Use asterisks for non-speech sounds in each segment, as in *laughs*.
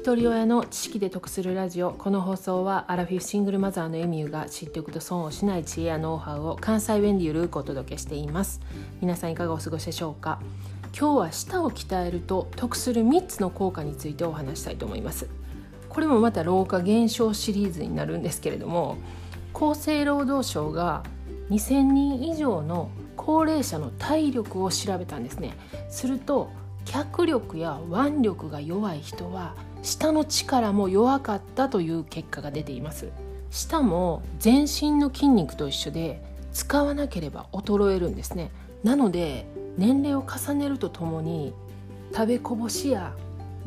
一人親の知識で得するラジオ。この放送はアラフィフシングルマザーのエミューが知っておくと損をしない知恵やノウハウを関西弁でゆるくお届けしています。皆さんいかがお過ごしでしょうか？今日は舌を鍛えると得する3つの効果についてお話したいと思います。これもまた老化減少シリーズになるんですけれども厚生労働省が2000人以上の高齢者の体力を調べたんですね。すると脚力や腕力が弱い人は舌の力も弱かったという結果が出ています。舌も全身の筋肉と一緒で使わなければ衰えるんですね。なので年齢を重ねるとともに食べこぼしや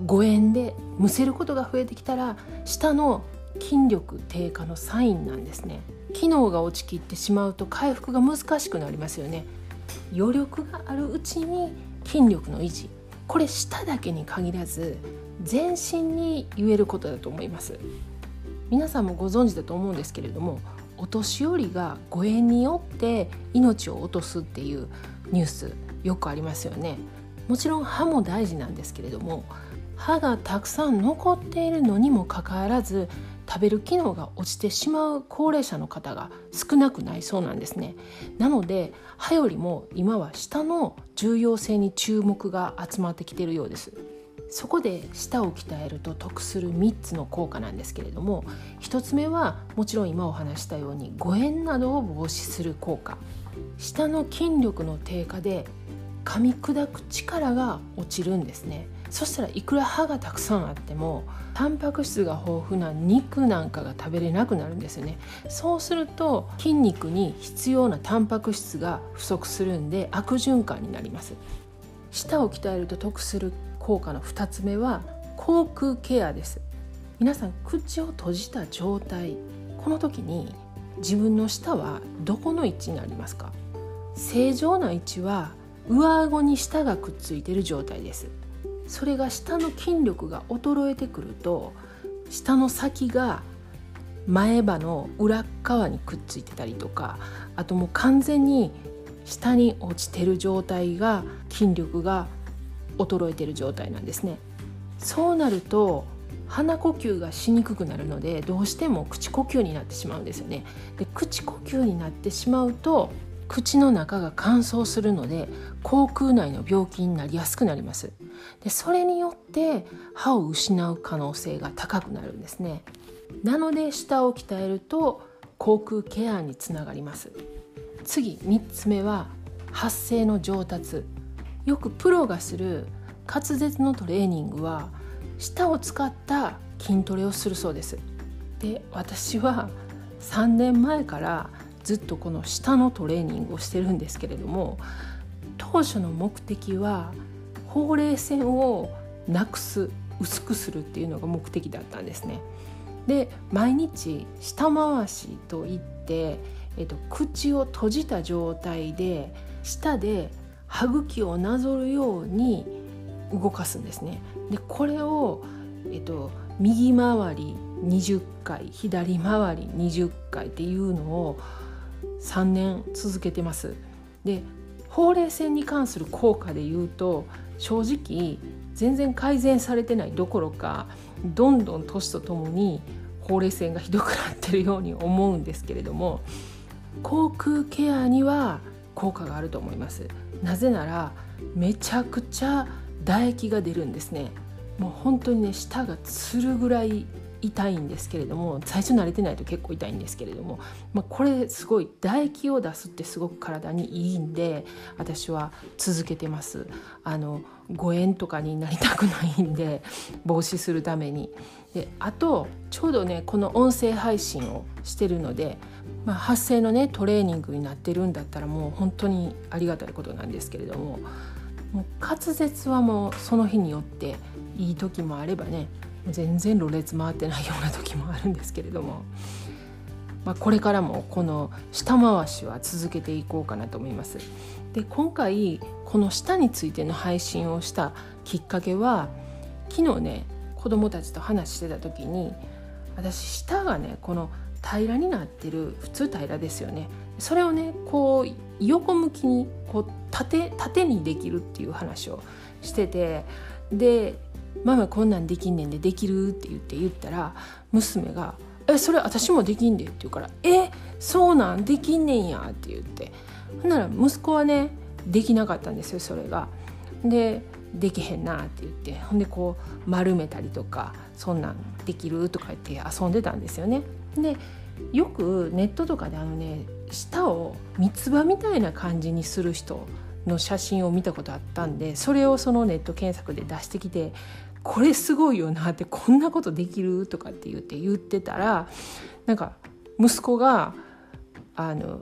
誤嚥でむせることが増えてきたら舌の筋力低下のサインなんですね。機能が落ちきってしまうと回復が難しくなりますよね。余力があるうちに筋力の維持。これ舌だけに限らず全身に言えることだと思います。皆さんもご存知だと思うんですけれどもお年寄りが誤嚥によって命を落とすっていうニュースよくありますよね。もちろん歯も大事なんですけれども歯がたくさん残っているのにもかかわらず食べる機能が落ちてしまう高齢者の方が少なくないそうなんですね。なので歯よりも今は舌の重要性に注目が集まってきているようです。そこで舌を鍛えると得する3つの効果なんですけれども1つ目はもちろん今お話したように誤嚥などを防止する効果。舌の筋力の低下で噛み砕く力が落ちるんですね。そしたらいくら歯がたくさんあってもタンパク質が豊富な肉なんかが食べれなくなるんですよね。そうすると筋肉に必要なタンパク質が不足するんで悪循環になります。舌を鍛えると得する効果の2つ目は口腔ケアです。皆さん口を閉じた状態この時に自分の舌はどこの位置になりますか？正常な位置は上顎に舌がくっついている状態です。それが下の筋力が衰えてくると下の先が前歯の裏側にくっついてたりとかあともう完全に下に落ちてる状態が筋力が衰えてる状態なんですね。そうなると鼻呼吸がしにくくなるのでどうしても口呼吸になってしまうんですよね。で口呼吸になってしまうと口の中が乾燥するので口腔内の病気になりやすくなります。でそれによって歯を失う可能性が高くなるんですね。なので舌を鍛えると口腔ケアにつながります。次3つ目は発声の上達。よくプロがする滑舌のトレーニングは舌を使った筋トレをするそうですで私は3年前からずっとこの舌のトレーニングをしてるんですけれども当初の目的はほうれい線をなくす薄くするっていうのが目的だったんですね。で毎日舌回しといって、えっと、口を閉じた状態で舌で歯茎をなぞるように動かすんですね。でこれを、えっと、右回り20回左回り20回っていうのを3年続けてます。でほうれい線に関する効果で言うと正直全然改善されてないどころかどんどん年とともにほうれい線がひどくなってるように思うんですけれども口腔ケアには効果があると思います。なぜならめちゃくちゃ唾液が出るんですね。もう本当にね舌がつるぐらい痛いんですけれども最初慣れてないと結構痛いんですけれども、まあ、これすごい唾液を出すってすごく体にいいんで私は続けてます。あの誤嚥とかになりたくないんで防止するために。であとちょうどねこの音声配信をしてるので、まあ、発声のねトレーニングになってるんだったらもう本当にありがたいことなんですけれどももう滑舌はもうその日によっていい時もあればね全然ろれつ回ってないような時もあるんですけれども、まあ、これからもこの下回しは続けていこうかなと思います。で今回この舌についての配信をしたきっかけは昨日ね子供たちと話してた時に私舌がねこの平らになってる普通平らですよねそれをねこう横向きにこう縦縦にできるっていう話をしててで「ママこんなんできんねんでできる?」って言って言ったら娘が「えそれ私もできんで」って言うから「えそうなんできんねんや」って言ってほんなら息子はねできなかったんですよそれが。でできへんなって言ってほんでこう丸めたりとかそんなんできるとか言って遊んでたんですよね。でよくネットとかであのね舌を三つ葉みたいな感じにする人の写真を見たことあったんでそれをそのネット検索で出してきてこれすごいよなってこんなことできるとかって言って言ってたらなんか息子があの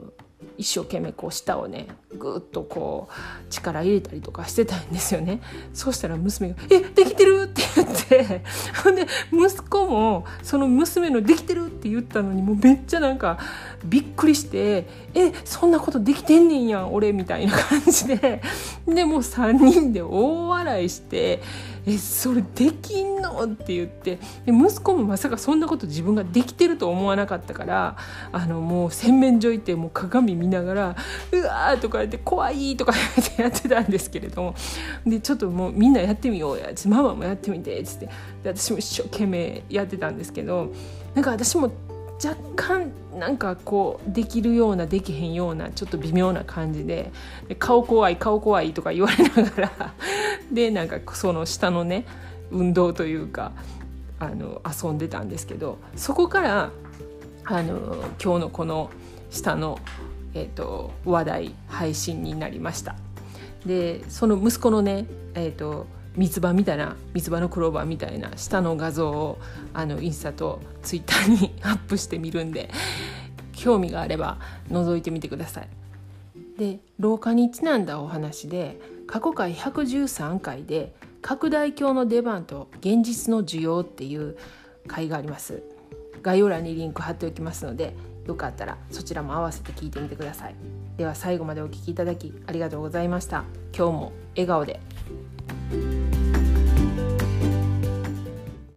一生懸命こう舌をねぐっとこう力入れたりとかしてたんですよねそうしたら娘が「えできてる!」って言ってほんで息子もその娘の「できてる!」って言ったのにもうめっちゃなんかびっくりして「えそんなことできてんねんやん俺」みたいな感じででもう3人で大笑いしてえそれできんの？って言ってで息子もまさかそんなこと自分ができてると思わなかったからあのもう洗面所行ってもう鏡見ながら「うわ!」とか言って「怖い!」とか言ってやってたんですけれどもでちょっともうみんなやってみようやママもやってみてっつってで私も一生懸命やってたんですけどなんか私も若干なんかこうできるようなできへんようなちょっと微妙な感じでで顔怖い顔怖いとか言われながら *laughs* でなんかその下のね運動というかあの遊んでたんですけどそこからあの今日のこの下の、えーと、話題配信になりました。でその息子のね、えーと三つ葉みたいな三つ葉のクローバーみたいな下の画像をあのインスタとツイッターにアップしてみるんで興味があれば覗いてみてください。で老化にちなんだお話で過去回113回で拡大鏡の出番と現実の需要っていう回があります。概要欄にリンク貼っておきますのでよかったらそちらも合わせて聞いてみてください。では最後までお聴きいただきありがとうございました。今日も笑顔で。